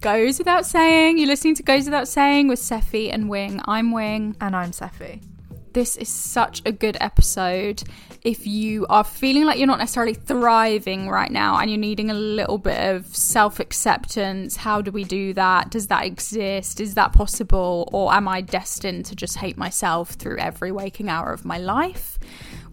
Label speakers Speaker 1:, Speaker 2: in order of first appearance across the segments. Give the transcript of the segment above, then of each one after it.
Speaker 1: Goes without saying. You're listening to Goes Without Saying with Sephy and Wing. I'm Wing.
Speaker 2: And I'm Sephy.
Speaker 1: This is such a good episode. If you are feeling like you're not necessarily thriving right now and you're needing a little bit of self acceptance, how do we do that? Does that exist? Is that possible? Or am I destined to just hate myself through every waking hour of my life?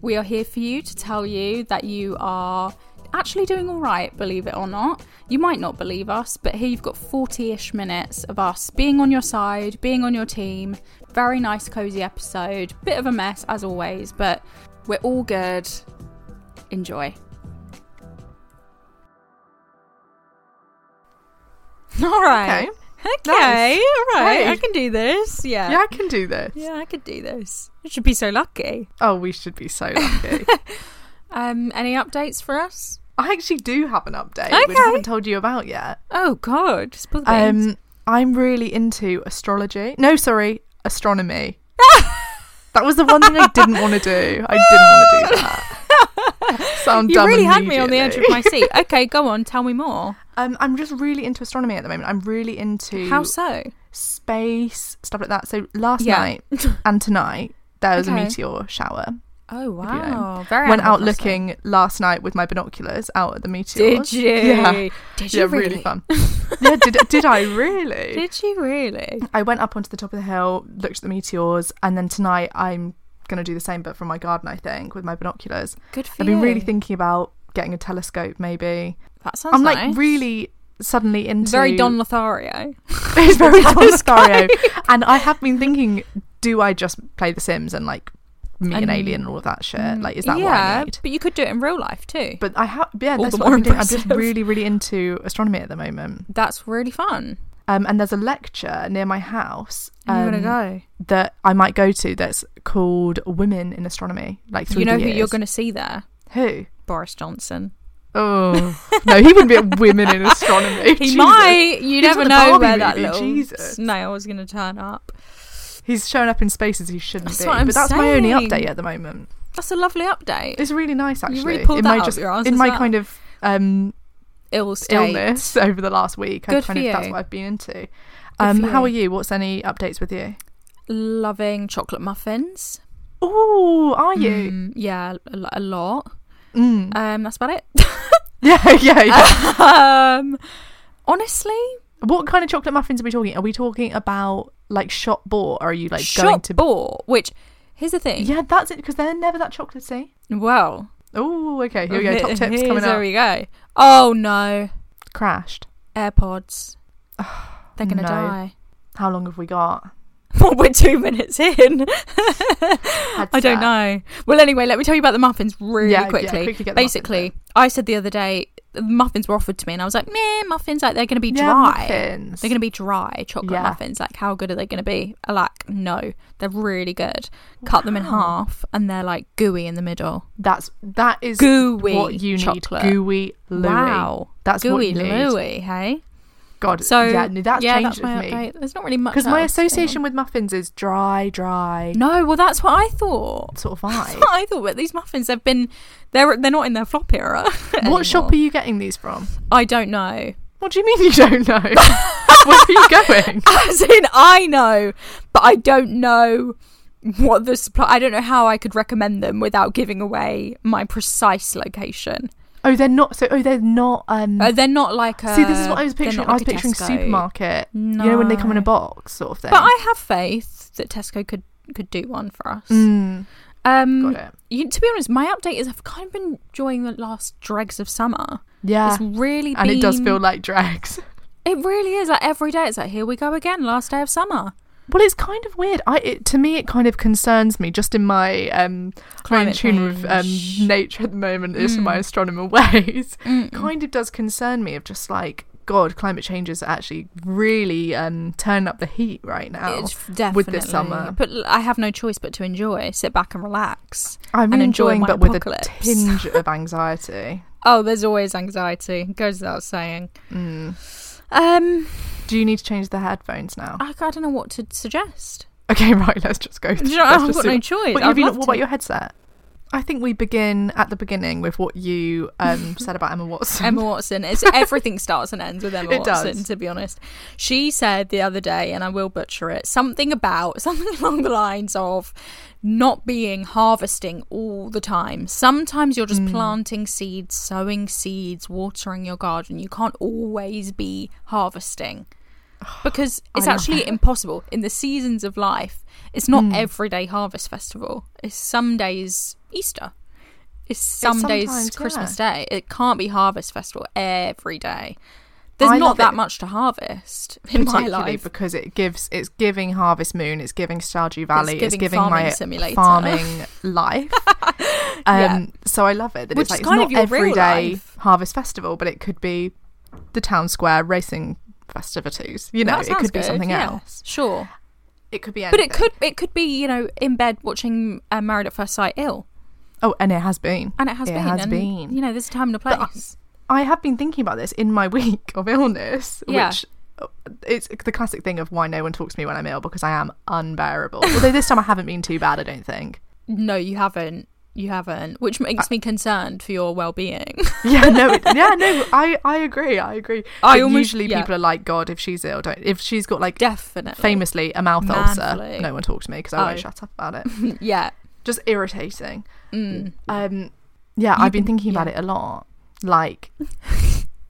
Speaker 1: We are here for you to tell you that you are actually doing all right, believe it or not. You might not believe us, but here you've got 40 ish minutes of us being on your side, being on your team. Very nice, cozy episode. Bit of a mess, as always, but we're all good. Enjoy. All right.
Speaker 2: Okay.
Speaker 1: Okay,
Speaker 2: Nice.
Speaker 1: all right.
Speaker 2: Hey.
Speaker 1: I can do this. Yeah.
Speaker 2: Yeah, I can do this.
Speaker 1: Yeah, I could do this. I should be so lucky.
Speaker 2: Oh, we should be so lucky.
Speaker 1: Um, any updates for us?
Speaker 2: I actually do have an update, which I haven't told you about yet.
Speaker 1: Oh God.
Speaker 2: Um, I'm really into astrology. No, sorry, astronomy. that was the one thing I didn't want to do. I didn't want to do that. Sound
Speaker 1: you
Speaker 2: dumb You
Speaker 1: really had me on the edge of my seat. Okay, go on, tell me more.
Speaker 2: Um, I'm just really into astronomy at the moment. I'm really into
Speaker 1: How so?
Speaker 2: space stuff like that. So last
Speaker 1: Yeah.
Speaker 2: night and tonight there was
Speaker 1: Okay.
Speaker 2: a meteor shower.
Speaker 1: Oh wow, very.
Speaker 2: Went out looking last night with my binoculars out at the meteors.
Speaker 1: Did you?
Speaker 2: Yeah.
Speaker 1: Did you
Speaker 2: yeah,
Speaker 1: really?
Speaker 2: really fun. yeah, did did I really?
Speaker 1: Did you really?
Speaker 2: I went up onto the top of the hill, looked at the meteors, and then tonight I'm gonna do the same, but from my garden, I think, with my binoculars.
Speaker 1: Good for
Speaker 2: I've
Speaker 1: you.
Speaker 2: been really thinking about getting a telescope, maybe.
Speaker 1: That sounds
Speaker 2: I'm like
Speaker 1: nice.
Speaker 2: really suddenly into
Speaker 1: very Don Lothario.
Speaker 2: it's very Don Lothario, and I have been thinking, do I just play The Sims and like an
Speaker 1: And-
Speaker 2: alien and all of that shit? Like, is that
Speaker 1: yeah,
Speaker 2: what I need?
Speaker 1: but you could do it in real life too.
Speaker 2: But I have, yeah,
Speaker 1: All
Speaker 2: that's
Speaker 1: the
Speaker 2: what been doing. I'm just really, really into astronomy at the moment.
Speaker 1: That's really fun.
Speaker 2: Um, and there's a lecture near my house.
Speaker 1: you
Speaker 2: um,
Speaker 1: go?
Speaker 2: that I might go to that's called Women in Astronomy. Like
Speaker 1: You know who you're going to see there?
Speaker 2: Who?
Speaker 1: Boris Johnson.
Speaker 2: Oh no, he wouldn't be at Women in Astronomy.
Speaker 1: He
Speaker 2: Jesus.
Speaker 1: might. You
Speaker 2: He's
Speaker 1: never know where that little
Speaker 2: Jesus.
Speaker 1: snail is going to turn up.
Speaker 2: He's showing up in spaces he shouldn't
Speaker 1: That's
Speaker 2: be. but that's my only update at the moment.
Speaker 1: That's a lovely update.
Speaker 2: It's really nice actually.
Speaker 1: You really pulled
Speaker 2: in
Speaker 1: that
Speaker 2: my just
Speaker 1: your
Speaker 2: in my
Speaker 1: well.
Speaker 2: kind of um
Speaker 1: Ill state.
Speaker 2: illness over the last week. I
Speaker 1: Good for
Speaker 2: of that's what I've been into. Um, how are you? What's any updates with you?
Speaker 1: Loving chocolate muffins.
Speaker 2: Oh, are you?
Speaker 1: Mm, yeah, a, a lot.
Speaker 2: Mm.
Speaker 1: Um, that's about it.
Speaker 2: Yeah, yeah, yeah.
Speaker 1: um, honestly,
Speaker 2: what kind of chocolate muffins are we talking? Are we talking about like shop bought, or are you like going to?
Speaker 1: bought. Which here's the thing.
Speaker 2: Yeah, that's it because they're never that chocolatey.
Speaker 1: Well,
Speaker 2: Oh, okay. Here we go. Top tips coming
Speaker 1: There
Speaker 2: up.
Speaker 1: we go. Oh no,
Speaker 2: Crashed.
Speaker 1: AirPods. They're gonna
Speaker 2: no.
Speaker 1: die.
Speaker 2: How long have we got?
Speaker 1: Well, we're two minutes in. I don't know. Well, anyway, let me tell you about the muffins really
Speaker 2: Yeah, yeah,
Speaker 1: quickly.
Speaker 2: quickly get
Speaker 1: Basically, I said the other day muffins were offered to me, and I was like, "Meh, muffins like they're going to be
Speaker 2: Yeah,
Speaker 1: dry.
Speaker 2: muffins.
Speaker 1: They're going to be dry chocolate
Speaker 2: Yeah.
Speaker 1: muffins. Like, how good are they going to be?" I like, no, they're really good. Cut them in half, and they're like gooey in the middle.
Speaker 2: That's that is
Speaker 1: Gooey
Speaker 2: what you
Speaker 1: chocolate.
Speaker 2: need. Gooey Louis.
Speaker 1: Wow,
Speaker 2: That's what
Speaker 1: gooey
Speaker 2: you need.
Speaker 1: Louis, hey.
Speaker 2: God,
Speaker 1: So
Speaker 2: yeah, no, that's
Speaker 1: yeah,
Speaker 2: changed
Speaker 1: that's my
Speaker 2: me.
Speaker 1: update. There's not really much
Speaker 2: Because my association with muffins is dry, dry
Speaker 1: No, well, that's what I thought.
Speaker 2: sort of vibe.
Speaker 1: what I thought. But these muffins have been they're they're not in their flop era.
Speaker 2: what shop are you getting these from?
Speaker 1: I don't know.
Speaker 2: What do you mean you don't know? Where are you going?
Speaker 1: As in, I know, but I don't know what the supply. I don't know how I could recommend them without giving away my precise location.
Speaker 2: Oh, they're not. So, oh, they're not. Um,
Speaker 1: Uh, they're not like a.
Speaker 2: see, this is what I was picturing.
Speaker 1: not
Speaker 2: I was picturing
Speaker 1: Tesco.
Speaker 2: supermarket. You know, when they come in a box, sort of thing.
Speaker 1: But I have faith that Tesco could could do one for us.
Speaker 2: Mm,
Speaker 1: Um,
Speaker 2: got it.
Speaker 1: You, to be honest, my update is I've kind of been enjoying the last dregs of summer.
Speaker 2: Yeah,
Speaker 1: It's really
Speaker 2: and it does feel like dregs.
Speaker 1: It really is like every day. It's like here we go again, last day of summer.
Speaker 2: Well, it's kind of weird. I it, to me, it kind of concerns me. Just in my um, in
Speaker 1: Climate
Speaker 2: tune with um, nature at the moment is
Speaker 1: Mm.
Speaker 2: my astronomer ways.
Speaker 1: Mm-mm.
Speaker 2: kind of does concern me of just like God, climate change is actually really um, turning up the heat right now.
Speaker 1: It's
Speaker 2: with this summer.
Speaker 1: But I have no choice but to enjoy, sit back and relax.
Speaker 2: I'm
Speaker 1: and enjoy
Speaker 2: enjoying, but with a tinge of anxiety.
Speaker 1: Oh, there's always anxiety. Goes without saying.
Speaker 2: Mm.
Speaker 1: Um,
Speaker 2: Do you need to change the headphones now?
Speaker 1: I, I don't know what to suggest.
Speaker 2: Okay, right. Let's just go.
Speaker 1: Do you know, I've
Speaker 2: just
Speaker 1: got no choice.
Speaker 2: What,
Speaker 1: I'd
Speaker 2: have you-
Speaker 1: love
Speaker 2: what about your headset? I think we begin at the beginning with what you um, said about Emma Watson.
Speaker 1: Emma Watson. It's everything starts and ends with Emma
Speaker 2: It
Speaker 1: Watson.
Speaker 2: does.
Speaker 1: To be honest, she said the other day, and I will butcher it, something about something along the lines of not being harvesting all the time. Sometimes you're just planting seeds, sowing seeds, watering your garden. You can't always be harvesting. Because it's actually
Speaker 2: it.
Speaker 1: Impossible in the seasons of life. It's not everyday harvest festival. It's some days Easter. It's some days
Speaker 2: sometimes,
Speaker 1: Christmas Day. It can't be harvest festival every day. There's
Speaker 2: I
Speaker 1: not that much to harvest in my life.
Speaker 2: because it gives it's giving Harvest Moon, it's giving Stardew Valley, it's
Speaker 1: giving
Speaker 2: giving,
Speaker 1: farming
Speaker 2: my
Speaker 1: simulator.
Speaker 2: farming life. Um,
Speaker 1: Yeah.
Speaker 2: So I love it that
Speaker 1: Which
Speaker 2: it's like it's
Speaker 1: kind
Speaker 2: not
Speaker 1: of your
Speaker 2: everyday
Speaker 1: life.
Speaker 2: Harvest Festival, but it could be the town square racing festivities. You know, it could be
Speaker 1: good,
Speaker 2: something
Speaker 1: yeah.
Speaker 2: else.
Speaker 1: Sure,
Speaker 2: It could be
Speaker 1: but it could it could be you know in bed watching uh, Married at First Sight ill,
Speaker 2: Oh, and it has been.
Speaker 1: and it has
Speaker 2: It
Speaker 1: been.
Speaker 2: has
Speaker 1: and,
Speaker 2: been.
Speaker 1: You know, there's a time and a
Speaker 2: But I-
Speaker 1: place.
Speaker 2: I have been thinking about this in my week of illness,
Speaker 1: Yeah.
Speaker 2: which uh, it's the classic thing of why no one talks to me when I'm ill because I am unbearable. Although this time I haven't been too bad, I don't think.
Speaker 1: no, you haven't. You haven't, which makes me concerned for your well-being.
Speaker 2: Yeah, no, it, yeah, no, I, I agree, I agree.
Speaker 1: I almost-
Speaker 2: usually
Speaker 1: yeah.
Speaker 2: people are like, God, if she's ill, don't. If she's got like
Speaker 1: Definitely,
Speaker 2: famously a mouth ulcer, no one talks to me because I
Speaker 1: Oh.
Speaker 2: won't shut up about it.
Speaker 1: yeah.
Speaker 2: Just irritating.
Speaker 1: Mm.
Speaker 2: Um, yeah,
Speaker 1: You
Speaker 2: I've been thinking about it a lot. Like,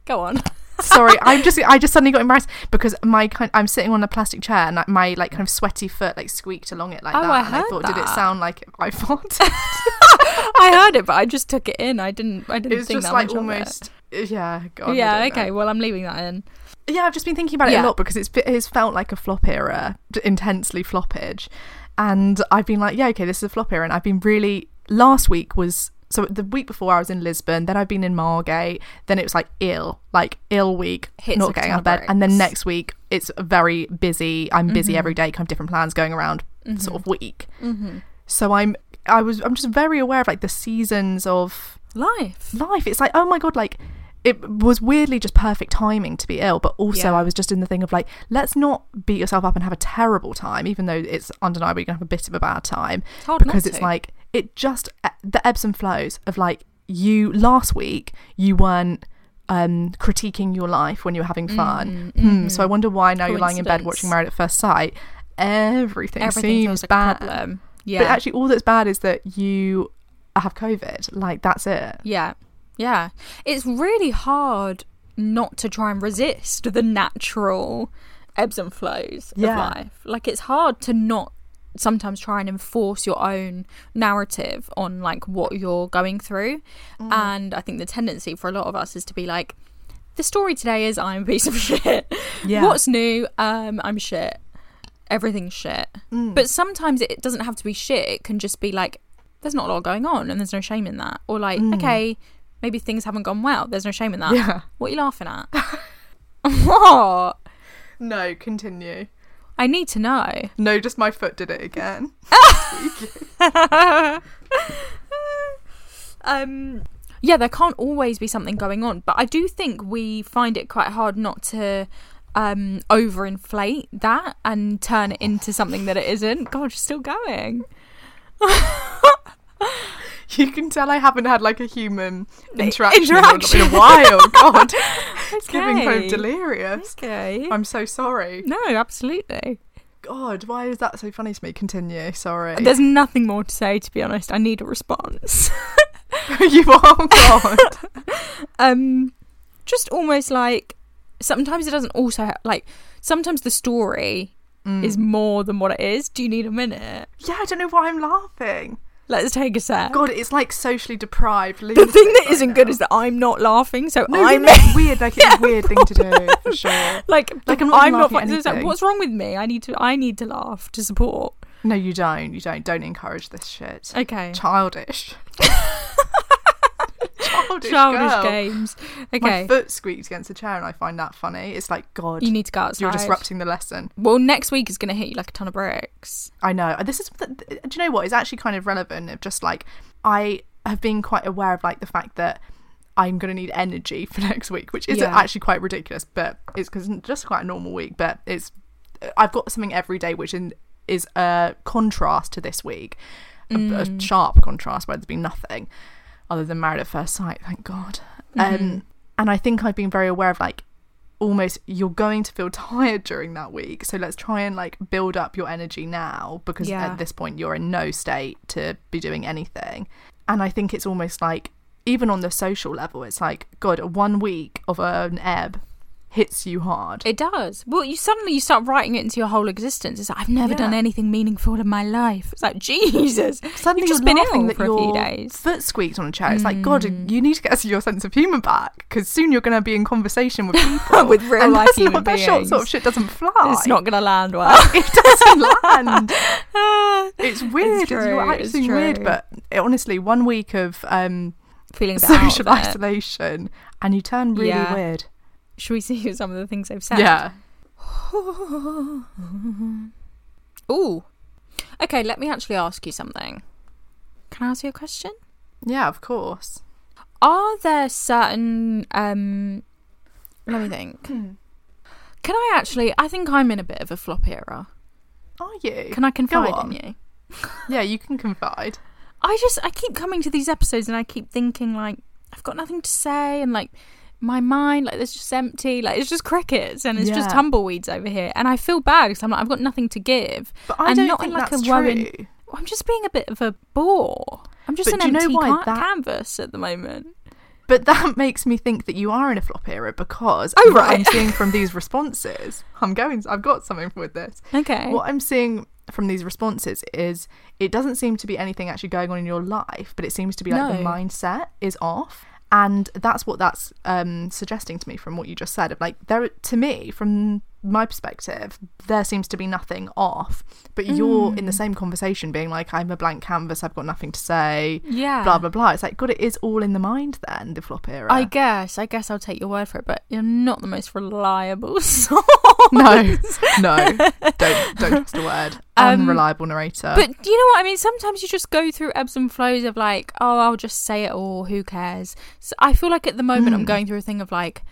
Speaker 1: Go on.
Speaker 2: Sorry, I'm just, I just suddenly got embarrassed because my kind, I'm sitting on a plastic chair and my like kind of sweaty foot like squeaked along it like
Speaker 1: Oh,
Speaker 2: that,
Speaker 1: I
Speaker 2: and I thought, did it sound like I farted?
Speaker 1: I heard it, but I just took it in. I didn't. I didn't
Speaker 2: It's
Speaker 1: think
Speaker 2: just
Speaker 1: that
Speaker 2: like
Speaker 1: much of it.
Speaker 2: almost, yeah, God,
Speaker 1: yeah.
Speaker 2: don't know.
Speaker 1: Okay. Well, I'm leaving that in.
Speaker 2: Yeah, I've just been thinking about it
Speaker 1: Yeah.
Speaker 2: a lot because it's it's felt like a flop era, intensely floppage, and I've been like, yeah, okay, this is a flop era, and I've been really. Last week was so the week before I was in Lisbon, then I've been in Margate, then it was like ill, like ill week,
Speaker 1: Hits
Speaker 2: not getting out of bed, and then next week it's very busy. I'm busy
Speaker 1: Mm-hmm.
Speaker 2: every day, kind of different plans going around, sort of week.
Speaker 1: Mm-hmm.
Speaker 2: So I'm I was I'm just very aware of like the seasons of
Speaker 1: Life.
Speaker 2: life. It's like, oh my god, like it was weirdly just perfect timing to be ill, but also
Speaker 1: Yeah.
Speaker 2: I was just in the thing of like, let's not beat yourself up and have a terrible time, even though it's undeniable you're gonna have a bit of a bad time.
Speaker 1: It's
Speaker 2: because it's like it just eh, the ebbs and flows of like you last week you weren't um critiquing your life when you were having fun. Hmm, So I wonder why now you're lying in bed watching Married at First Sight. Everything,
Speaker 1: Everything
Speaker 2: seems
Speaker 1: like
Speaker 2: bad.
Speaker 1: Yeah.
Speaker 2: But actually, all that's bad is that you have COVID. Like that's it.
Speaker 1: Yeah. Yeah. It's really hard not to try and resist the natural ebbs and flows
Speaker 2: Yeah.
Speaker 1: of life. Like it's hard to not sometimes try and enforce your own narrative on like what you're going through.
Speaker 2: Mm.
Speaker 1: And I think the tendency for a lot of us is to be like the story today is I'm a piece of shit.
Speaker 2: Yeah.
Speaker 1: What's new? Um I'm shit. Everything's shit.
Speaker 2: Mm.
Speaker 1: But sometimes it doesn't have to be shit. It can just be like, there's not a lot going on and there's no shame in that. Or like, okay, maybe things haven't gone well. There's no shame in that.
Speaker 2: Mm. Yeah.
Speaker 1: What are you laughing at? what?
Speaker 2: No, continue.
Speaker 1: I need to know.
Speaker 2: No, just my foot did it again.
Speaker 1: um yeah there can't always be something going on but i do think we find it quite hard not to um overinflate that and turn it into something that it isn't god you're still going
Speaker 2: You can tell I haven't had like a human interaction,
Speaker 1: interaction.
Speaker 2: in a while. God, it's giving kind delirious.
Speaker 1: okay
Speaker 2: I'm so sorry.
Speaker 1: no absolutely
Speaker 2: God, why is that so funny to me? Continue. Sorry.
Speaker 1: there's nothing more to say to be honest i need a response
Speaker 2: you are God.
Speaker 1: um just almost like sometimes it doesn't also ha- like sometimes the story
Speaker 2: Mm.
Speaker 1: is more than what it is do you need a minute
Speaker 2: Yeah, I don't know why I'm laughing.
Speaker 1: Let's take a sec
Speaker 2: God, it's like socially deprived.
Speaker 1: the thing that isn't good is that i'm not laughing so
Speaker 2: no,
Speaker 1: i'm
Speaker 2: you know, it's weird. Like it's a weird thing to do for sure.
Speaker 1: like
Speaker 2: Like, I'm
Speaker 1: i'm
Speaker 2: not
Speaker 1: not,
Speaker 2: laughing at
Speaker 1: fine. So it's like,
Speaker 2: anything.
Speaker 1: what's wrong with me i need to i need to laugh to support
Speaker 2: No, you don't. You don't. Don't encourage this shit.
Speaker 1: okay
Speaker 2: Childish. Childish,
Speaker 1: childish
Speaker 2: girl.
Speaker 1: games
Speaker 2: My
Speaker 1: okay
Speaker 2: foot squeaks against the chair, and I find that funny. It's like God.
Speaker 1: you need to go outside
Speaker 2: You're disrupting the lesson.
Speaker 1: well next week is going to hit you like a ton of bricks
Speaker 2: I know. This is. Do you know what? It's actually kind of relevant. Of just like I have been quite aware of like the fact that I'm going to need energy for next week, which is
Speaker 1: Yeah.
Speaker 2: actually quite ridiculous. But it's because just quite a normal week. But it's I've got something every day, which in, is a contrast to this week, a, a mm. sharp contrast where there's been nothing other than married at first sight. Thank God. Um, and I think I've been very aware of like almost you're going to feel tired during that week so let's try and like build up your energy now because
Speaker 1: Yeah.
Speaker 2: at this point you're in no state to be doing anything and i think it's almost like even on the social level it's like god one week of an ebb hits you hard
Speaker 1: It does. Well, you suddenly you start writing it into your whole existence. It's like I've never done anything meaningful in my life. It's like Jesus.
Speaker 2: suddenly
Speaker 1: You've just been ill
Speaker 2: that
Speaker 1: for a few days. Mm.
Speaker 2: foot squeaked on a chair it's like god you need to get your sense of humor back because soon you're going to be in conversation with people
Speaker 1: With real
Speaker 2: and
Speaker 1: life human
Speaker 2: not, that short sort of
Speaker 1: beings.
Speaker 2: shit doesn't fly
Speaker 1: It's not going to land well.
Speaker 2: it doesn't land It's weird. It's,
Speaker 1: true,
Speaker 2: you're
Speaker 1: it's
Speaker 2: weird, but it, honestly, one week of um,
Speaker 1: Feeling a bit out
Speaker 2: social isolation, and you turn really
Speaker 1: Yeah.
Speaker 2: weird.
Speaker 1: Should we see some of the things they've said?
Speaker 2: Yeah.
Speaker 1: Ooh. Okay, let me actually ask you something. Can I ask you a question?
Speaker 2: Yeah, of course.
Speaker 1: Are there certain um let me think. Can I actually I think I'm in a bit of a flop era.
Speaker 2: Are you?
Speaker 1: Can I confide in you?
Speaker 2: Yeah, you can confide.
Speaker 1: I just I keep coming to these episodes and I keep thinking like I've got nothing to say and like my mind like it's just empty like it's just crickets and it's just tumbleweeds over here and I feel bad because I'm like I've got nothing to give
Speaker 2: But I
Speaker 1: and
Speaker 2: don't
Speaker 1: not
Speaker 2: think
Speaker 1: in like
Speaker 2: that's
Speaker 1: a worrying
Speaker 2: true.
Speaker 1: I'm just being a bit of a bore I'm just
Speaker 2: But
Speaker 1: an
Speaker 2: do you know
Speaker 1: empty ca-
Speaker 2: that-
Speaker 1: canvas at the moment
Speaker 2: But that makes me think that you are in a flop era because
Speaker 1: Oh,
Speaker 2: what I'm seeing from these responses, I'm going. I've got something with this.
Speaker 1: okay
Speaker 2: What I'm seeing from these responses is it doesn't seem to be anything actually going on in your life, but it seems to be like the mindset is off. And that's what that's um, suggesting to me from what you just said. Of like there, to me, from my perspective, there seems to be nothing off. But you're
Speaker 1: Mm.
Speaker 2: in the same conversation, being like, "I'm a blank canvas. I've got nothing to say."
Speaker 1: yeah
Speaker 2: Blah blah blah. It's like, God, it is all in the mind. Then the flop era.
Speaker 1: I guess I guess I'll take your word for it but you're not the most reliable source
Speaker 2: no, no, don't don't trust a word.
Speaker 1: Um,
Speaker 2: Unreliable narrator.
Speaker 1: But do you know what I mean? Sometimes you just go through ebbs and flows of like, oh, I'll just say it all. Who cares? So I feel like at the moment
Speaker 2: Hmm.
Speaker 1: I'm going through a thing of like,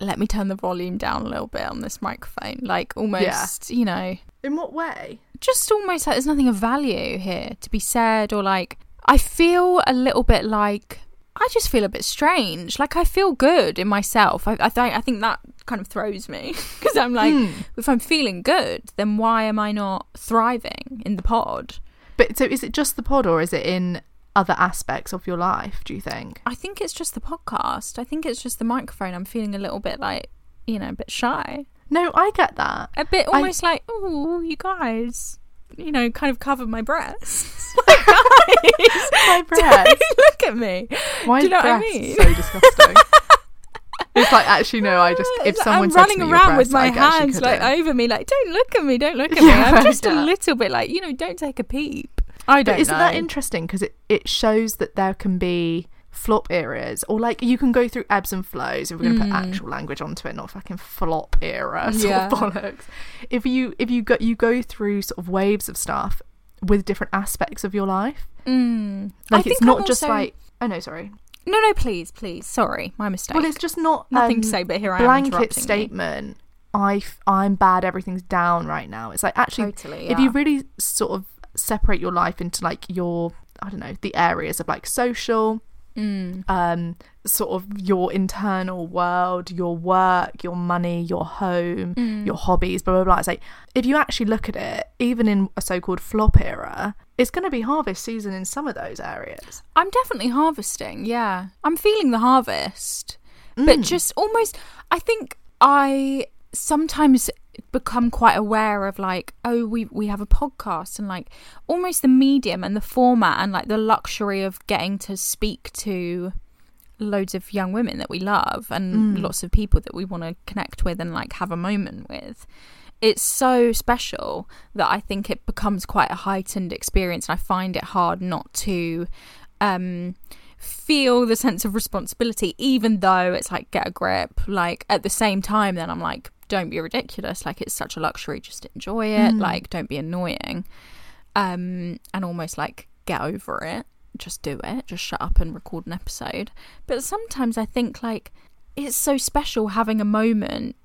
Speaker 1: let me turn the volume down a little bit on this microphone. Like almost, you know,
Speaker 2: in what way?
Speaker 1: just almost like there's nothing of value here to be said or like I feel a little bit like I just feel a bit strange. Like I feel good in myself. I I, th- I think that kind of throws me because I'm like,
Speaker 2: Hmm.
Speaker 1: if I'm feeling good, then why am I not thriving in the pod?
Speaker 2: But so is it just the pod or is it in other aspects of your life, do you think?
Speaker 1: I think it's just the podcast. I think it's just the microphone. I'm feeling a little bit like, you know, a bit shy.
Speaker 2: No, I get that.
Speaker 1: A bit
Speaker 2: I-
Speaker 1: almost like, oh, you guys, you know, kind of cover my breasts. Like, guys,
Speaker 2: My breasts.
Speaker 1: Look at me.
Speaker 2: Why
Speaker 1: Do you know what I
Speaker 2: breasts
Speaker 1: mean?
Speaker 2: so disgusting? It's like actually no, I just if
Speaker 1: It's like
Speaker 2: someone
Speaker 1: I'm running
Speaker 2: to me,
Speaker 1: around with my
Speaker 2: I
Speaker 1: hands like over me, like, don't look at me, don't look at me.
Speaker 2: Yeah,
Speaker 1: I'm just
Speaker 2: yeah.
Speaker 1: a little bit like, you know, don't take a peep. I don't
Speaker 2: But isn't
Speaker 1: know.
Speaker 2: that interesting? Because it, it shows that there can be flop eras, or like you can go through ebbs and flows. If we're going to put actual language onto it, not fucking flop era sort.
Speaker 1: Yeah.
Speaker 2: of bollocks. If you if you go you go through sort of waves of stuff with different aspects of your life,
Speaker 1: Mm. I
Speaker 2: like it's not
Speaker 1: I'm
Speaker 2: just
Speaker 1: also-
Speaker 2: like oh no, sorry.
Speaker 1: No, no, please, please. Sorry, my mistake.
Speaker 2: Well, it's just not
Speaker 1: Nothing
Speaker 2: um,
Speaker 1: to say, but here I am
Speaker 2: blanket
Speaker 1: you.
Speaker 2: statement. I f- I'm bad. Everything's down right now. It's like actually,
Speaker 1: Totally,
Speaker 2: if you really sort of separate your life into like your I don't know the areas of like social,
Speaker 1: Mm.
Speaker 2: um, sort of your internal world, your work, your money, your home,
Speaker 1: Mm.
Speaker 2: your hobbies, blah blah blah. It's like if you actually look at it, even in a so-called flop era, it's going to be harvest season in some of those areas.
Speaker 1: I'm definitely harvesting. Yeah, I'm feeling the harvest, but mm. just almost. I think I sometimes become quite aware of like, oh, we we have a podcast and like almost the medium and the format and like the luxury of getting to speak to loads of young women that we love and mm. lots of people that we want to connect with and like have a moment with. It's so special that I think it becomes quite a heightened experience and I find it hard not to um feel the sense of responsibility even though it's like get a grip. Like at the same time then I'm like don't be ridiculous. Like it's such a luxury. Just enjoy it. Like don't be annoying. Um and almost like get over it. Just do it. Just shut up and record an episode. But sometimes I think like it's so special having a moment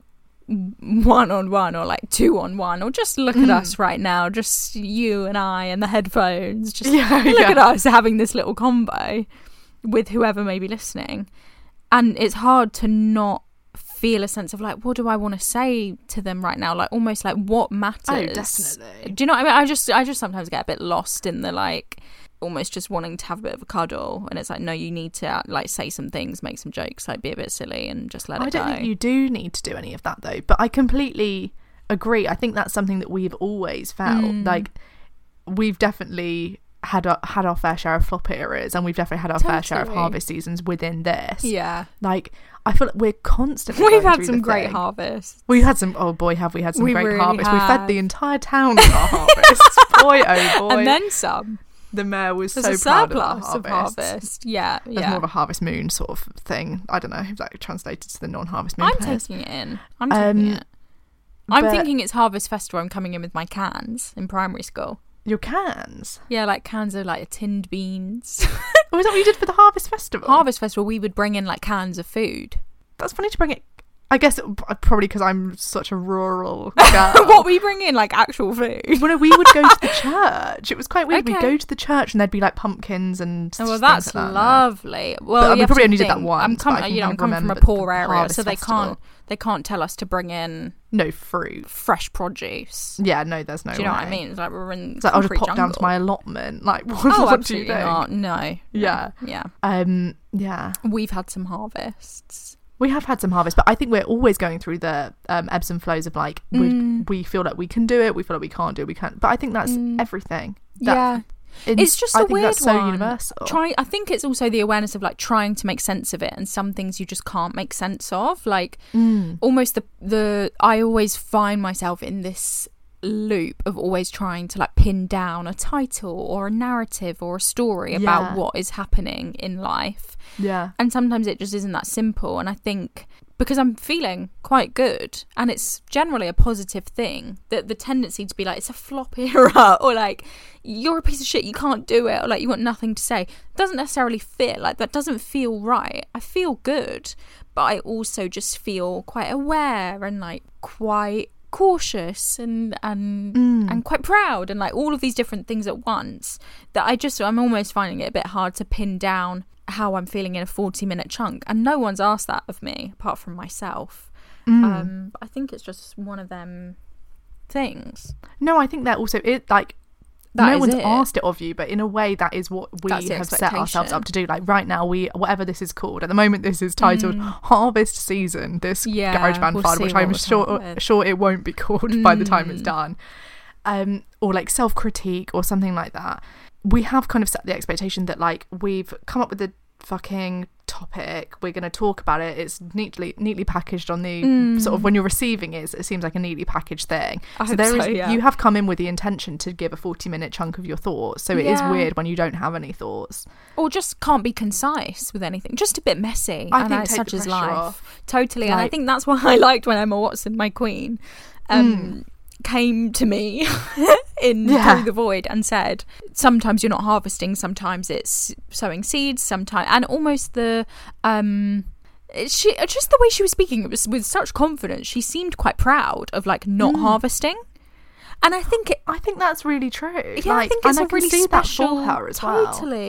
Speaker 1: one on one or like two on one or just look at mm. us right now just you and I and the headphones just
Speaker 2: Yeah,
Speaker 1: look
Speaker 2: yeah.
Speaker 1: at us having this little combo with whoever may be listening. And it's hard to not feel a sense of like what do I want to say to them right now? Like almost like what oh, matters?
Speaker 2: Oh, definitely.
Speaker 1: do you know what I mean? I just I just sometimes get a bit lost in the like almost just wanting to have a bit of a cuddle and it's like no you need to uh, like say some things make some jokes like be a bit silly and just let it
Speaker 2: I don't think you do need to do any of that though, but I completely agree. I think that's something that we've always felt
Speaker 1: Mm.
Speaker 2: like we've definitely had our, had our fair share of flop eras, and we've definitely had our fair share of harvest seasons within this.
Speaker 1: yeah
Speaker 2: Like I feel like we're constantly.
Speaker 1: We've had some great
Speaker 2: thing.
Speaker 1: harvests.
Speaker 2: We've had some. Oh boy, have we had some
Speaker 1: We
Speaker 2: great
Speaker 1: really
Speaker 2: harvests? We've fed the entire town with our harvests. boy, oh boy.
Speaker 1: And then some.
Speaker 2: The mayor was
Speaker 1: There's
Speaker 2: so
Speaker 1: a
Speaker 2: proud
Speaker 1: surplus
Speaker 2: of,
Speaker 1: of
Speaker 2: our harvests.
Speaker 1: harvest. Yeah, yeah.
Speaker 2: There's more of a harvest moon sort of thing. I don't know, if that translated to the non-harvest moon.
Speaker 1: I'm
Speaker 2: players.
Speaker 1: taking it in. I'm taking
Speaker 2: Um,
Speaker 1: it. I'm thinking it's Harvest Festival. I'm coming in with my cans in primary school.
Speaker 2: your cans.
Speaker 1: Yeah, like cans of like tinned beans.
Speaker 2: Oh, is that what you did for the harvest festival?
Speaker 1: Harvest Festival, we would bring in like cans of food.
Speaker 2: That's funny to bring it. I guess it, probably because I'm such a rural girl.
Speaker 1: what we bring in like actual food.
Speaker 2: Well, no, we would go to the church. It was quite weird. We'd go to the church and there'd be like pumpkins and.
Speaker 1: Oh, well, that's
Speaker 2: like that.
Speaker 1: lovely. Well,
Speaker 2: But, um,
Speaker 1: you
Speaker 2: we probably only did that once,
Speaker 1: I'm coming, you know, I'm coming from a poor area, so they
Speaker 2: Festival.
Speaker 1: can't they can't tell us to bring in
Speaker 2: No fruit.
Speaker 1: fresh produce.
Speaker 2: Yeah, no, there's no.
Speaker 1: do you know what I mean? It's like we're in.
Speaker 2: It's like I'll just pop down to my allotment. Like, what,
Speaker 1: Oh,
Speaker 2: what do you think?
Speaker 1: not. No.
Speaker 2: Yeah.
Speaker 1: Yeah.
Speaker 2: Um, yeah,
Speaker 1: We've had some harvests.
Speaker 2: We have had some harvest, but I think we're always going through the um, ebbs and flows of like we
Speaker 1: Mm.
Speaker 2: we feel like we can do it, we feel like we can't do it, we can't. But I think that's everything. That-
Speaker 1: yeah.
Speaker 2: in-
Speaker 1: It's just
Speaker 2: I
Speaker 1: a
Speaker 2: think
Speaker 1: weird
Speaker 2: that's so
Speaker 1: one.
Speaker 2: universal.
Speaker 1: Try. I think it's also the awareness of like trying to make sense of it, and some things you just can't make sense of. Like
Speaker 2: Mm.
Speaker 1: almost the the. I always find myself in this loop of always trying to like pin down a title or a narrative or a story about
Speaker 2: Yeah.
Speaker 1: what is happening in life.
Speaker 2: yeah,
Speaker 1: And sometimes it just isn't that simple. And I think because I'm feeling quite good and it's generally a positive thing, that the tendency to be like, it's a flop era or like, you're a piece of shit, you can't do it, or like, you want nothing to say, doesn't necessarily feel Like, that doesn't feel right. I feel good, but I also just feel quite aware and like quite cautious and and and quite proud and like all of these different things at once that I just I'm almost finding it a bit hard to pin down how I'm feeling in a 40 minute chunk. And no one's asked that of me apart from myself. Um but I think it's just one of them things.
Speaker 2: No, I think that also it like.
Speaker 1: That
Speaker 2: no one's
Speaker 1: it.
Speaker 2: asked it of you, but in a way, that is what we
Speaker 1: That's
Speaker 2: have set ourselves up to do. Like right now, we whatever this is called at the moment, this is titled Harvest Season. This
Speaker 1: Mm. Yeah,
Speaker 2: GarageBand
Speaker 1: we'll
Speaker 2: file, which I'm sure.
Speaker 1: Mm.
Speaker 2: sure it won't be called by the time it's done, um, or like self critique or something like that. We have kind of set the expectation that like we've come up with the fucking topic we're going to talk about it. It's neatly neatly packaged on the sort of when you're receiving it it seems like a neatly packaged thing.
Speaker 1: Mm. I
Speaker 2: so there is
Speaker 1: so, yeah.
Speaker 2: you have come in with the intention to give a 40 minute chunk of your thoughts. So it is
Speaker 1: Yeah.
Speaker 2: weird when you don't have any thoughts.
Speaker 1: Or just can't be concise with anything. Just a bit messy.
Speaker 2: I
Speaker 1: and
Speaker 2: think take
Speaker 1: such is life.
Speaker 2: off.
Speaker 1: totally. And I think that's why I liked when Emma Watson my queen um came to me in
Speaker 2: Yeah.
Speaker 1: through the void and said sometimes you're not harvesting sometimes it's sowing seeds sometimes and almost the um she just the way she was speaking it was with such confidence she seemed quite proud of like not harvesting and I think it
Speaker 2: i think that's really true
Speaker 1: yeah,
Speaker 2: like,
Speaker 1: I think it's
Speaker 2: and
Speaker 1: a
Speaker 2: I
Speaker 1: really
Speaker 2: see
Speaker 1: special
Speaker 2: that for her as well
Speaker 1: totally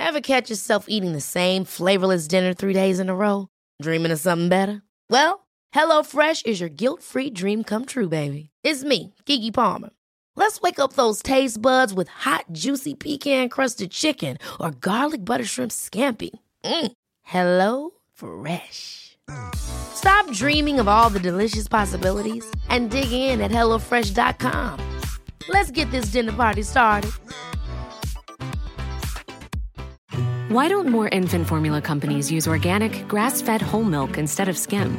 Speaker 3: Ever catch yourself eating the same flavorless dinner three days in a row? Dreaming of something better? Well, HelloFresh is your guilt free dream come true, baby. It's me, Keke Palmer. Let's wake up those taste buds with hot, juicy pecan crusted chicken or garlic butter shrimp scampi. Mm. Hello Fresh. Stop dreaming of all the delicious possibilities and dig in at HelloFresh.com. Let's get this dinner party started.
Speaker 4: Why don't more infant formula companies use organic, grass fed whole milk instead of skim?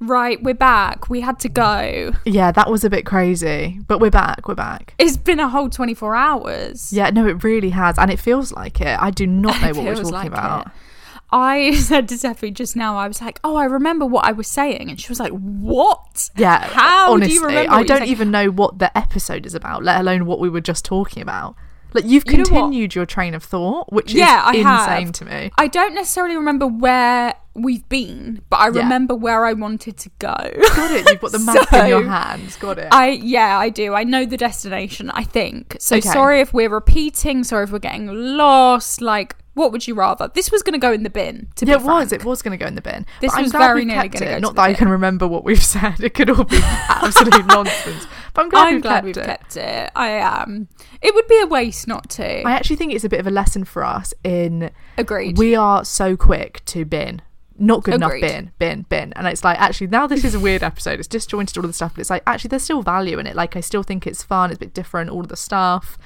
Speaker 1: Right, we're back. We had to go.
Speaker 2: Yeah, that was a bit crazy, but we're back. We're back.
Speaker 1: It's been a whole 24 hours.
Speaker 2: Yeah, no, it really has, and it feels like it. I do not know what we're talking
Speaker 1: like
Speaker 2: about.
Speaker 1: it. I said to Sephy just now, I was like, oh, I remember what I was saying. And she was like, what?
Speaker 2: Yeah,
Speaker 1: How
Speaker 2: honestly,
Speaker 1: do you remember?
Speaker 2: I don't even know what the episode is about, let alone what we were just talking about. Like you've
Speaker 1: You
Speaker 2: continued your train of thought, which
Speaker 1: Yeah,
Speaker 2: is
Speaker 1: I
Speaker 2: insane
Speaker 1: have.
Speaker 2: to me.
Speaker 1: I don't necessarily remember where we've been, but I
Speaker 2: Yeah.
Speaker 1: remember where I wanted to go.
Speaker 2: Got it. You've got the map in your hands. Got it.
Speaker 1: I yeah, I do. I know the destination, I think. So
Speaker 2: Okay.
Speaker 1: sorry if we're repeating, sorry if we're getting lost. Like, what would you rather? This was gonna go in the bin, to
Speaker 2: yeah,
Speaker 1: be
Speaker 2: it was. It was going to go in the bin.
Speaker 1: This was very nearly gonna
Speaker 2: it.
Speaker 1: go to
Speaker 2: Not that I can remember what we've said. It could all be absolute nonsense. But I'm glad
Speaker 1: I'm
Speaker 2: we've
Speaker 1: glad
Speaker 2: kept
Speaker 1: we've
Speaker 2: it.
Speaker 1: kept it. I am. It would be a waste not to.
Speaker 2: I actually think it's a bit of a lesson for us in
Speaker 1: Agreed.
Speaker 2: we are so quick to bin. Not good
Speaker 1: Agreed.
Speaker 2: enough bin, bin, bin. And it's like, actually, now this is a weird episode. It's disjointed, all of the stuff, but it's like, actually, there's still value in it. Like, I still think it's fun, it's a bit different, all of the stuff.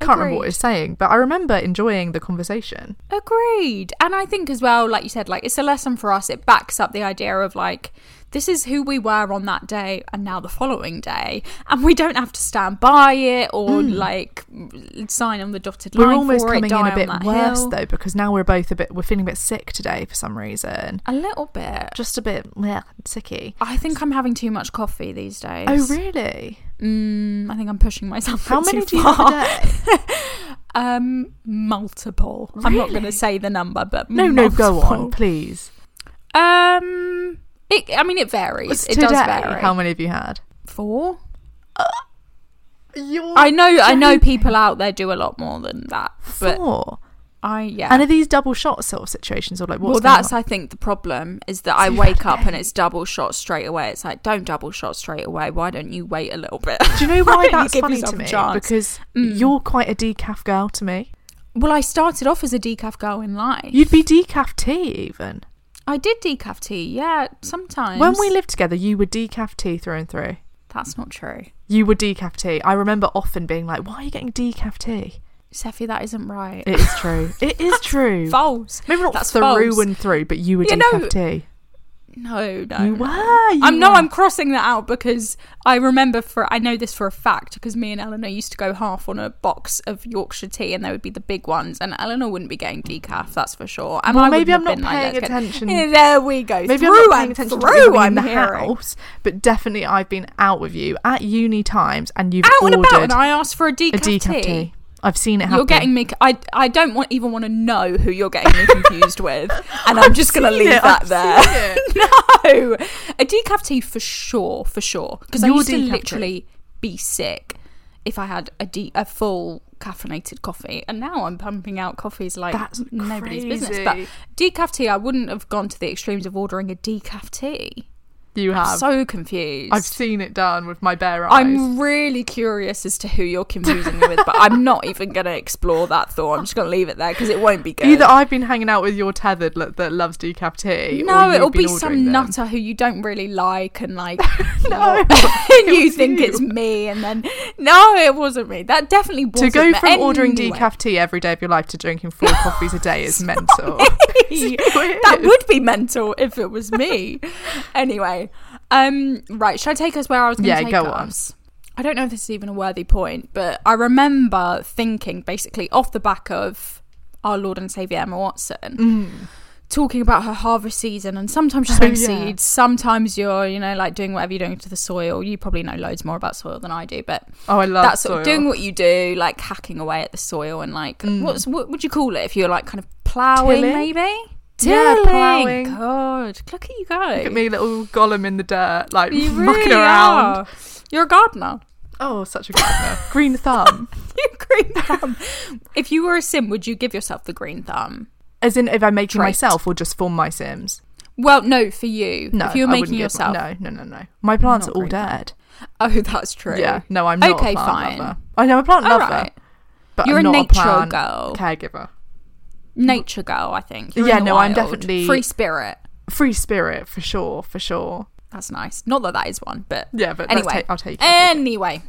Speaker 2: Can't remember what
Speaker 1: Agreed.
Speaker 2: it's saying, but I remember enjoying the conversation.
Speaker 1: Agreed. And I think as well, like you said, like it's a lesson for us. It backs up the idea of like, this is who we were on that day and now the following day. And we don't have to stand by it or like sign on the dotted line.
Speaker 2: We're almost
Speaker 1: for it,
Speaker 2: coming in a bit worse,
Speaker 1: hill.
Speaker 2: though, because now we're both a bit, we're feeling a bit sick today for some reason.
Speaker 1: A little bit.
Speaker 2: Just a bit yeah, sicky.
Speaker 1: I think I'm having too much coffee these days.
Speaker 2: Oh, really?
Speaker 1: Mm, I think I'm pushing myself.
Speaker 2: How many do you have a day?
Speaker 1: Um, multiple. I'm not going to say the number, but
Speaker 2: No, no, go on, please.
Speaker 1: Um, it. I mean, it varies. It
Speaker 2: Today,
Speaker 1: does vary.
Speaker 2: how many have you had?
Speaker 1: Four.
Speaker 2: You're
Speaker 1: I know. I know people out there do a lot more than that, but
Speaker 2: Four.
Speaker 1: I yeah.
Speaker 2: And are these double shot sort of situations or like what's
Speaker 1: well, that's
Speaker 2: on?
Speaker 1: I think the problem is that I wake
Speaker 2: had
Speaker 1: up and it's double shot straight away. It's like don't double shot straight away. Why don't you wait a little bit?
Speaker 2: Do you know
Speaker 1: Why
Speaker 2: why that's funny to me?
Speaker 1: chance?
Speaker 2: Because
Speaker 1: Mm.
Speaker 2: you're quite a decaf girl to me.
Speaker 1: well, I started off as a decaf girl in life.
Speaker 2: You'd be decaf tea even.
Speaker 1: I did decaf tea. Yeah, sometimes.
Speaker 2: When we lived together, you were decaf tea through and through.
Speaker 1: that's not true,
Speaker 2: You were decaf tea. I remember often being like, "Why are you getting decaf tea?"
Speaker 1: Sephy. That isn't right.
Speaker 2: It is true. It is true.
Speaker 1: false.
Speaker 2: Maybe not
Speaker 1: That's
Speaker 2: through
Speaker 1: false.
Speaker 2: and through, but you were
Speaker 1: You
Speaker 2: decaf
Speaker 1: know-
Speaker 2: tea.
Speaker 1: No, no.
Speaker 2: You
Speaker 1: no.
Speaker 2: were. You
Speaker 1: I'm no. I'm crossing that out because I remember for I know this for a fact because me and Eleanor used to go half on a box of Yorkshire tea and they would be the big ones and Eleanor wouldn't be getting decaf, that's for sure. And
Speaker 2: Well,
Speaker 1: I
Speaker 2: maybe I'm not
Speaker 1: like,
Speaker 2: paying
Speaker 1: get-"
Speaker 2: attention.
Speaker 1: Yeah, there we go.
Speaker 2: Maybe
Speaker 1: through
Speaker 2: I'm not paying attention
Speaker 1: through.
Speaker 2: everything in
Speaker 1: I'm
Speaker 2: the
Speaker 1: hearing.
Speaker 2: house, but definitely I've been out with you at uni times, and you've
Speaker 1: Out and
Speaker 2: ordered
Speaker 1: about, and I asked for a decaf,
Speaker 2: a decaf tea. I've seen it happen.
Speaker 1: You're getting me. I I don't want even want to know who you're getting me confused with, and I'm just gonna leave
Speaker 2: it,
Speaker 1: that
Speaker 2: I've
Speaker 1: there. no, a decaf tea for sure, for sure. Because I used to
Speaker 2: tea.
Speaker 1: literally be sick if I had a de- a full caffeinated coffee, and now I'm pumping out coffees like
Speaker 2: That's
Speaker 1: nobody's business. But decaf tea, I wouldn't have gone to the extremes of ordering a decaf tea.
Speaker 2: You have.
Speaker 1: I'm So confused.
Speaker 2: I've seen it done with my bare eyes.
Speaker 1: I'm really curious as to who you're confusing me with, but I'm not even going to explore that thought. I'm just going to leave it there because it won't be good.
Speaker 2: Either I've been hanging out with your tethered that loves decaf tea.
Speaker 1: no,
Speaker 2: or
Speaker 1: it'll be some
Speaker 2: them.
Speaker 1: nutter who you don't really like and like.
Speaker 2: No,
Speaker 1: and you think
Speaker 2: you.
Speaker 1: it's me, and then no, it wasn't me. That definitely
Speaker 2: To
Speaker 1: wasn't
Speaker 2: go
Speaker 1: me.
Speaker 2: from ordering
Speaker 1: Anyway.
Speaker 2: decaf tea every day of your life to drinking four coffees a day is mental.
Speaker 1: that would be mental if it was me. anyway, um, right. Should I take us where I was going to
Speaker 2: Yeah,
Speaker 1: take
Speaker 2: go on.
Speaker 1: us? I don't know if this is even a worthy point, but I remember thinking basically off the back of our Lord and Savior Emma Watson. Talking about her harvest season, and sometimes you're sowing.
Speaker 2: Oh, yeah.
Speaker 1: seeds, sometimes you're, you know, like doing whatever you're doing to the soil. You probably know loads more about soil than I do, but
Speaker 2: Oh, I love
Speaker 1: that's sort of
Speaker 2: soil.
Speaker 1: doing what you do, like hacking away at the soil and like
Speaker 2: Mm.
Speaker 1: what's what would you call it if you're like kind of ploughing
Speaker 2: Tilling?
Speaker 1: maybe?
Speaker 2: Yeah,
Speaker 1: Tilling.
Speaker 2: ploughing.
Speaker 1: God, look at you go.
Speaker 2: Look at me, little golem in the dirt, like
Speaker 1: You
Speaker 2: mucking
Speaker 1: really
Speaker 2: around.
Speaker 1: are. You're a gardener.
Speaker 2: Oh, such a gardener. Green thumb.
Speaker 1: You green thumb. if you were a sim, would you give yourself the green thumb?
Speaker 2: As in, if I'm making
Speaker 1: Trait.
Speaker 2: myself or just for my Sims?
Speaker 1: Well, no, for you.
Speaker 2: No,
Speaker 1: if you're
Speaker 2: I
Speaker 1: making yourself.
Speaker 2: My, no, no, no, no. My plants are all dead.
Speaker 1: Oh, that's true.
Speaker 2: Yeah, no, I'm not
Speaker 1: Okay,
Speaker 2: a plant
Speaker 1: fine.
Speaker 2: lover. I know a plant
Speaker 1: All
Speaker 2: lover,
Speaker 1: right.
Speaker 2: but
Speaker 1: You're
Speaker 2: I'm
Speaker 1: a nature
Speaker 2: plant
Speaker 1: girl.
Speaker 2: caregiver.
Speaker 1: Nature girl, I think. You're
Speaker 2: Yeah, no, I'm definitely-
Speaker 1: free spirit.
Speaker 2: Free spirit for sure, for sure.
Speaker 1: That's nice. Not that that is one, but
Speaker 2: Yeah, but
Speaker 1: anyway,
Speaker 2: take. I'll take it.
Speaker 1: Anyway,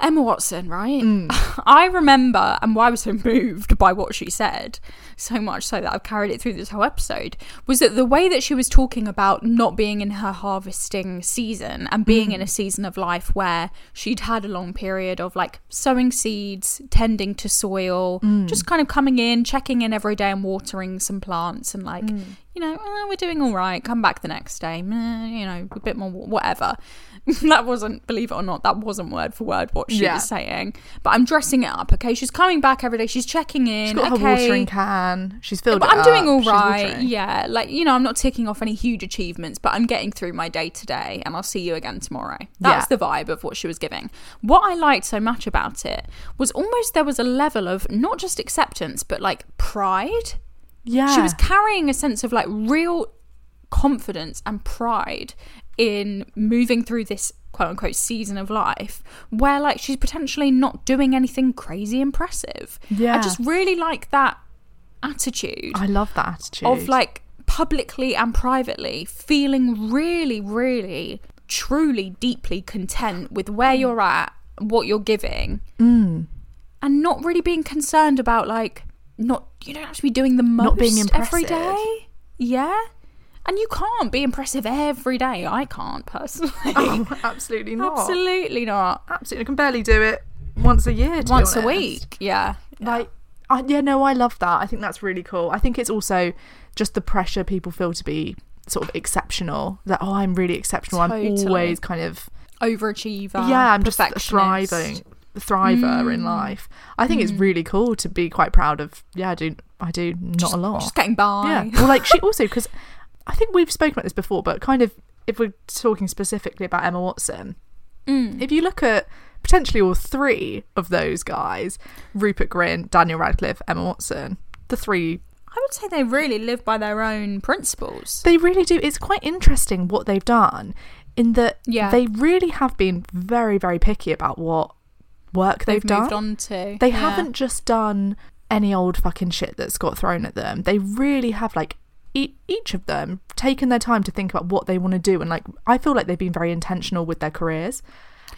Speaker 1: Emma Watson, right?
Speaker 2: Mm.
Speaker 1: I remember, and why I was so moved by what she said, so much so that I've carried it through this whole episode, was that the way that she was talking about not being in her harvesting season and being
Speaker 2: Mm.
Speaker 1: in a season of life where she'd had a long period of like sowing seeds, tending to soil,
Speaker 2: Mm.
Speaker 1: just kind of coming in, checking in every day and watering some plants and like,
Speaker 2: Mm.
Speaker 1: you know, "Oh, we're doing all right. Come back the next day, you know, a bit more whatever. that wasn't, believe it or not, that wasn't word for word what she
Speaker 2: Yeah.
Speaker 1: was saying. But I'm dressing it up. Okay, she's coming back every day. She's checking in.
Speaker 2: She's got
Speaker 1: okay.
Speaker 2: her watering can. She's filled
Speaker 1: But
Speaker 2: it
Speaker 1: I'm doing
Speaker 2: up.
Speaker 1: all
Speaker 2: She's
Speaker 1: right. Yeah, like you know, I'm not ticking off any huge achievements, but I'm getting through my day today and I'll see you again tomorrow. That's
Speaker 2: Yeah.
Speaker 1: the vibe of what she was giving. What I liked so much about it was almost there was a level of not just acceptance, but like pride.
Speaker 2: Yeah.
Speaker 1: She was carrying a sense of like real confidence and pride in moving through this quote unquote season of life where like she's potentially not doing anything crazy impressive. I just really like that attitude
Speaker 2: I love that attitude.
Speaker 1: of like publicly and privately feeling really, really, truly, deeply content with where
Speaker 2: Mm.
Speaker 1: you're at, what you're giving, and not really being concerned about like not you don't have to be doing the most
Speaker 2: Not being impressive.
Speaker 1: day. Yeah. And you can't be impressive every day. I can't personally.
Speaker 2: oh, absolutely not.
Speaker 1: Absolutely not.
Speaker 2: Absolutely. I can barely do it once a year.
Speaker 1: Once a week. Yeah.
Speaker 2: Like, I, yeah, no, I love that. I think that's really cool. I think it's also just the pressure people feel to be sort of exceptional. That oh, I'm really exceptional.
Speaker 1: Totally.
Speaker 2: I'm always kind of
Speaker 1: Overachiever.
Speaker 2: yeah, I'm just thriving thriver in mm. life. I think it's mm. really cool to be quite proud of. Yeah, I do. I do not a lot.
Speaker 1: Just getting by.
Speaker 2: Yeah. Well, like she also because I think we've spoken about this before, but kind of if we're talking specifically about Emma Watson,
Speaker 1: Mm.
Speaker 2: if you look at potentially all three of those guys, Rupert Grint, Daniel Radcliffe, Emma Watson, the three,
Speaker 1: I would say they really live by their own principles.
Speaker 2: they really do. It's quite interesting what they've done in that
Speaker 1: Yeah.
Speaker 2: they really have been very, very picky about what work they've,
Speaker 1: They've,
Speaker 2: done.
Speaker 1: moved on to.
Speaker 2: They
Speaker 1: Yeah.
Speaker 2: haven't just done any old fucking shit that's got thrown at them. They really have like e- each of them taken their time to think about what they want to do and like I feel like they've been very intentional with their careers.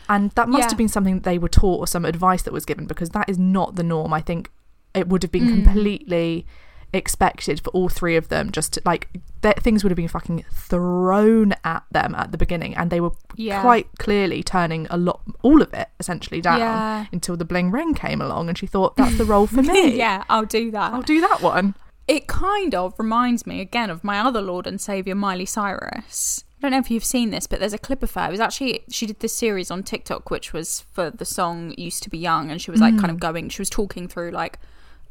Speaker 2: And that must
Speaker 1: Yeah.
Speaker 2: have been something that they were taught or some advice that was given because that is not the norm. I think it would have been
Speaker 1: Mm.
Speaker 2: completely expected for all three of them just to, like that things would have been fucking thrown at them at the beginning and they were
Speaker 1: Yeah.
Speaker 2: quite clearly turning a lot all of it essentially down
Speaker 1: Yeah.
Speaker 2: until the bling ring came along and she thought that's the role for me
Speaker 1: yeah, I'll do that.
Speaker 2: i'll do that one
Speaker 1: it kind of reminds me again of my other Lord and Savior, Miley Cyrus. I don't know if you've seen this, but there's a clip of her. It was actually she did this series on TikTok, which was for the song "Used to Be Young," and she was like kind of mm. going. She was talking through like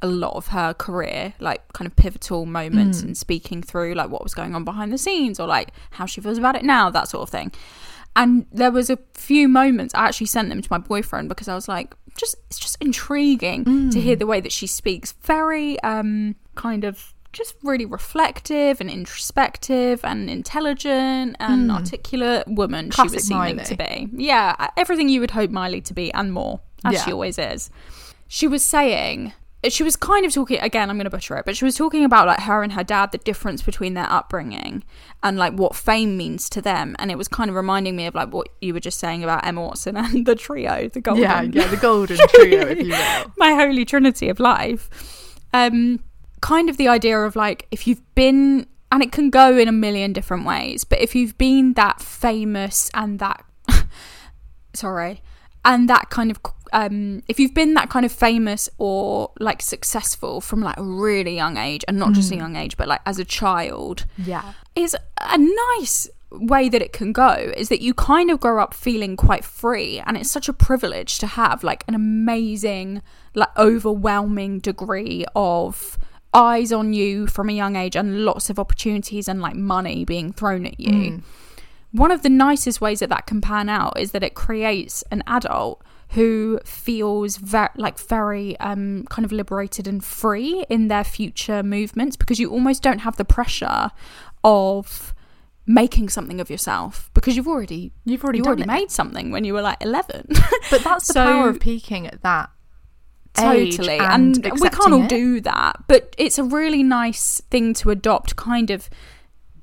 Speaker 1: a lot of her career, like kind of pivotal moments, mm. and speaking through like what was going on behind the scenes or like how she feels about it now, that sort of thing. And there was a few moments I actually sent them to my boyfriend because I was like, just it's just intriguing to hear the way that she speaks. Very um kind of just really reflective and introspective and intelligent and articulate woman she
Speaker 2: Hmm.
Speaker 1: Was seeming
Speaker 2: Miley.
Speaker 1: to be. Yeah, everything you would hope Miley to be and more, as
Speaker 2: Yeah.
Speaker 1: she always is. She was saying she was kind of talking again i'm going to butcher it but she was talking about like her and her dad the difference between their upbringing and like what fame means to them and it was kind of reminding me of like what you were just saying about emma watson and the trio the golden
Speaker 2: Yeah, yeah, the golden trio, if you will.
Speaker 1: my holy trinity of life um kind of the idea of like if you've been and it can go in a million different ways but if you've been that famous and that sorry and that kind of um if you've been that kind of famous or like successful from like a really young age and not just a young age but like as a child
Speaker 2: Yeah.
Speaker 1: is a nice way that it can go is that you kind of grow up feeling quite free and it's such a privilege to have like an amazing like overwhelming degree of eyes on you from a young age and lots of opportunities and like money being thrown at you. One of the nicest ways that that can pan out is that it creates an adult who feels very like very um kind of liberated and free in their future movements because you almost don't have the pressure of making something of yourself because you've already
Speaker 2: You've already
Speaker 1: you already
Speaker 2: it.
Speaker 1: made something when you were like 11
Speaker 2: But that's the
Speaker 1: So-
Speaker 2: power of peaking at that age
Speaker 1: totally
Speaker 2: and,
Speaker 1: and, we can't all
Speaker 2: it.
Speaker 1: do that but it's a really nice thing to adopt kind of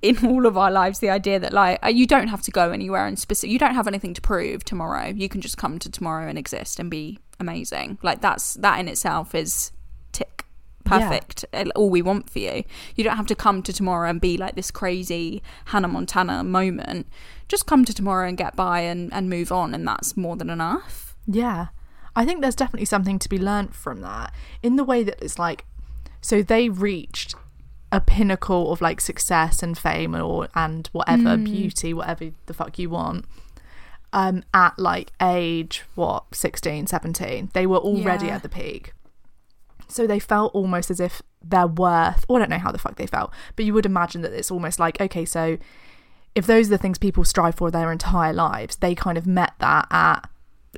Speaker 1: in all of our lives the idea that like uh, you don't have to go anywhere and specific you don't have anything to prove tomorrow. You can just come to tomorrow and exist and be amazing. Like that's that in itself is tick. Perfect. Uh, all we want for you. You don't have to come to tomorrow and be like this crazy hannah montana moment. Just come to tomorrow and get by and, and move on and that's more than enough.
Speaker 2: Yeah. I think there's definitely something to be learnt from that. In the way that it's like, so they reached a pinnacle of like success and fame or and whatever beauty, whatever the fuck you want. Um, at like age what 16, 17, they were already
Speaker 1: Yeah.
Speaker 2: at the peak. So they felt almost as if their worth, or I don't know how the fuck they felt, but you would imagine that it's almost like okay, so if those are the things people strive for their entire lives, they kind of met that at,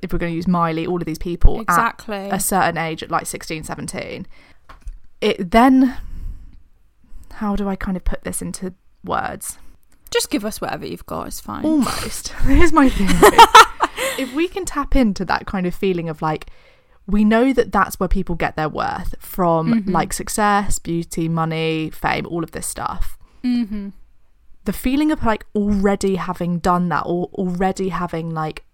Speaker 2: if we're going to use Miley, all of these people
Speaker 1: Exactly.
Speaker 2: at a certain age, at like 16, 17. It then, how do I kind of put this into words?
Speaker 1: just give us whatever you've got it's fine
Speaker 2: Almost. Here's my theory. if we can tap into that kind of feeling of like, we know that that's where people get their worth from, like success, beauty, money, fame, all of this stuff.
Speaker 1: mm-hmm.
Speaker 2: the feeling of like already having done that or already having like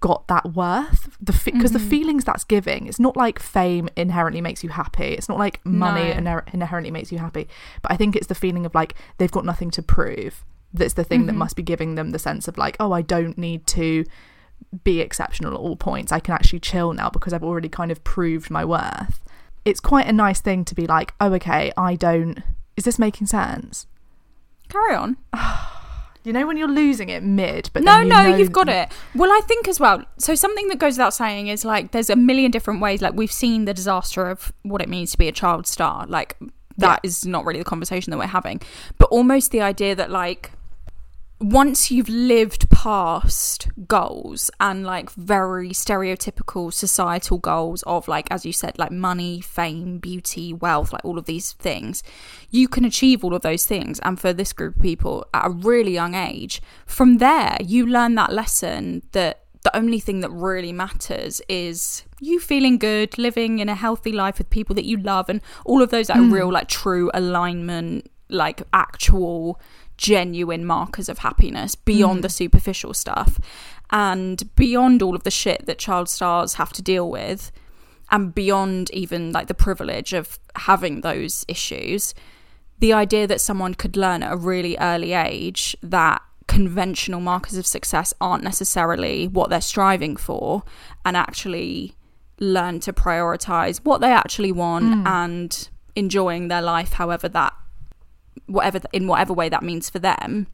Speaker 2: got that worth the because the mm-hmm. feelings that's giving it's not like fame inherently makes you happy it's not like money
Speaker 1: No.
Speaker 2: inher- inherently makes you happy but i think it's the feeling of like they've got nothing to prove that's the thing that mm-hmm. must be giving them the sense of like oh i don't need to be exceptional at all points i can actually chill now because i've already kind of proved my worth. It's quite a nice thing to be like oh okay i don't is this making sense?
Speaker 1: Carry on
Speaker 2: You know when you're losing it mid, but
Speaker 1: no
Speaker 2: you
Speaker 1: no
Speaker 2: know
Speaker 1: you've got it. Well i think as well so something that goes without saying is like there's a million different ways like we've seen the disaster of what it means to be a child star like that is not really the conversation that we're having. But almost the idea that like once you've lived past goals and like very stereotypical societal goals of like as you said like money fame beauty wealth like all of these things you can achieve all of those things. And for this group of people at a really young age from there you learn that lesson that the only thing that really matters is you feeling good living in a healthy life with people that you love and all of those like hmm. real like true alignment like actual genuine markers of happiness beyond mm. the superficial stuff. And beyond all of the shit that child stars have to deal with and beyond even like the privilege of having those issues the idea that someone could learn at a really early age that conventional markers of success aren't necessarily what they're striving for and actually learn to prioritize what they actually want mm. and enjoying their life however that whatever in whatever way that means for them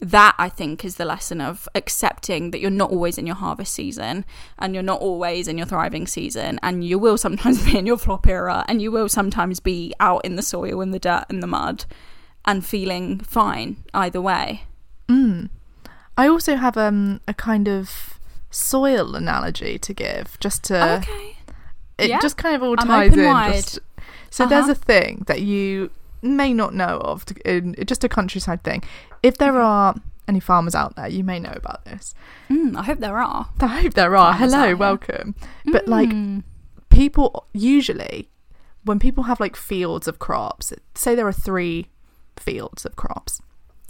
Speaker 1: that i think is the lesson of accepting that you're not always in your harvest season and you're not always in your thriving season and you will sometimes be in your flop era and you will sometimes be out in the soil in the dirt and the mud and feeling fine either way
Speaker 2: I also have um a kind of soil analogy to give, just to
Speaker 1: okay
Speaker 2: it
Speaker 1: yeah.
Speaker 2: just kind of all ties in. Just, so there's
Speaker 1: Uh-huh.
Speaker 2: a thing that you may not know of, in, just a countryside thing. If there are any farmers out there, you may know about this.
Speaker 1: Mm, I hope there are.
Speaker 2: I hope there are.
Speaker 1: Farmers
Speaker 2: Hello, welcome. But like
Speaker 1: Mm.
Speaker 2: people usually when people have like fields of crops, say there are 3 fields of crops.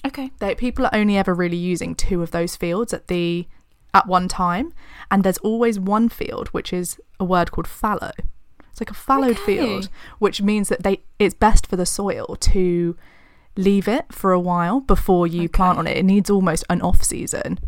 Speaker 1: Okay.
Speaker 2: They, people are only ever really using two of those fields at the at one time, and there's always one field which is a word called fallow. It's like a fallowed
Speaker 1: Okay.
Speaker 2: field, which means that they it's best for the soil to leave it for a while before you plant on it. It needs almost an off season.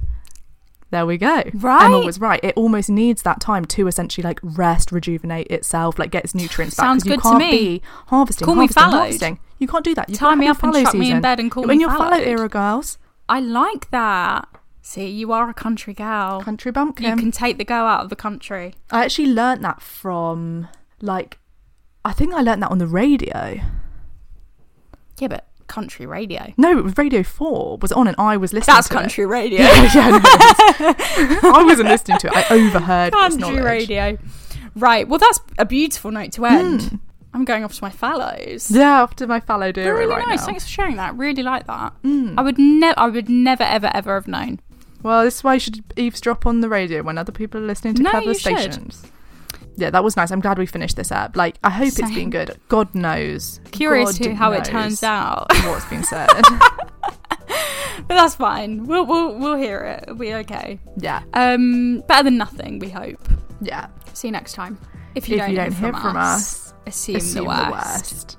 Speaker 2: There we go.
Speaker 1: Right?
Speaker 2: Emma was right. It almost needs that time to essentially like rest, rejuvenate itself, like get its nutrients back. Sounds
Speaker 1: good to
Speaker 2: you can't
Speaker 1: me.
Speaker 2: be harvesting,
Speaker 1: Call me
Speaker 2: harvesting,
Speaker 1: fallowed.
Speaker 2: harvesting. You can't do that. You've
Speaker 1: Tie me up and chuck me in bed and call
Speaker 2: in
Speaker 1: me
Speaker 2: your fallow era, girls.
Speaker 1: I like that. See, you are a country gal.
Speaker 2: Country bumpkin.
Speaker 1: you can take the girl out of the country.
Speaker 2: I actually learnt that from like I think I learnt that on the radio.
Speaker 1: Yeah, but country radio.
Speaker 2: No, it was Radio Four was on, and I was listening.
Speaker 1: That's
Speaker 2: to it.
Speaker 1: country radio.
Speaker 2: Yeah, yeah, no, I wasn't listening to it. I overheard
Speaker 1: country radio. Right. Well, that's a beautiful note to end. Hmm. I'm going off to my fallows.
Speaker 2: Yeah, after my fallow
Speaker 1: They're really
Speaker 2: right
Speaker 1: nice.
Speaker 2: now.
Speaker 1: Thanks for sharing that. Really like that. Hmm. I would never. I would never, ever, ever have known.
Speaker 2: Well, this is why you should eavesdrop on the radio when other people are listening to
Speaker 1: No,
Speaker 2: clever
Speaker 1: you should.
Speaker 2: Yeah, that was nice. I'm glad we finished this up. Like, I hope it's been good. God knows.
Speaker 1: Curious
Speaker 2: God
Speaker 1: to how it turns out.
Speaker 2: What's been said?
Speaker 1: But that's fine. We'll we'll we'll hear it. It'll be okay.
Speaker 2: yeah,
Speaker 1: Um, better than nothing. We hope.
Speaker 2: yeah.
Speaker 1: See you next time. If you
Speaker 2: If
Speaker 1: don't,
Speaker 2: you
Speaker 1: hear,
Speaker 2: don't
Speaker 1: from,
Speaker 2: hear from
Speaker 1: us,
Speaker 2: us,
Speaker 1: assume,
Speaker 2: Assume
Speaker 1: the worst.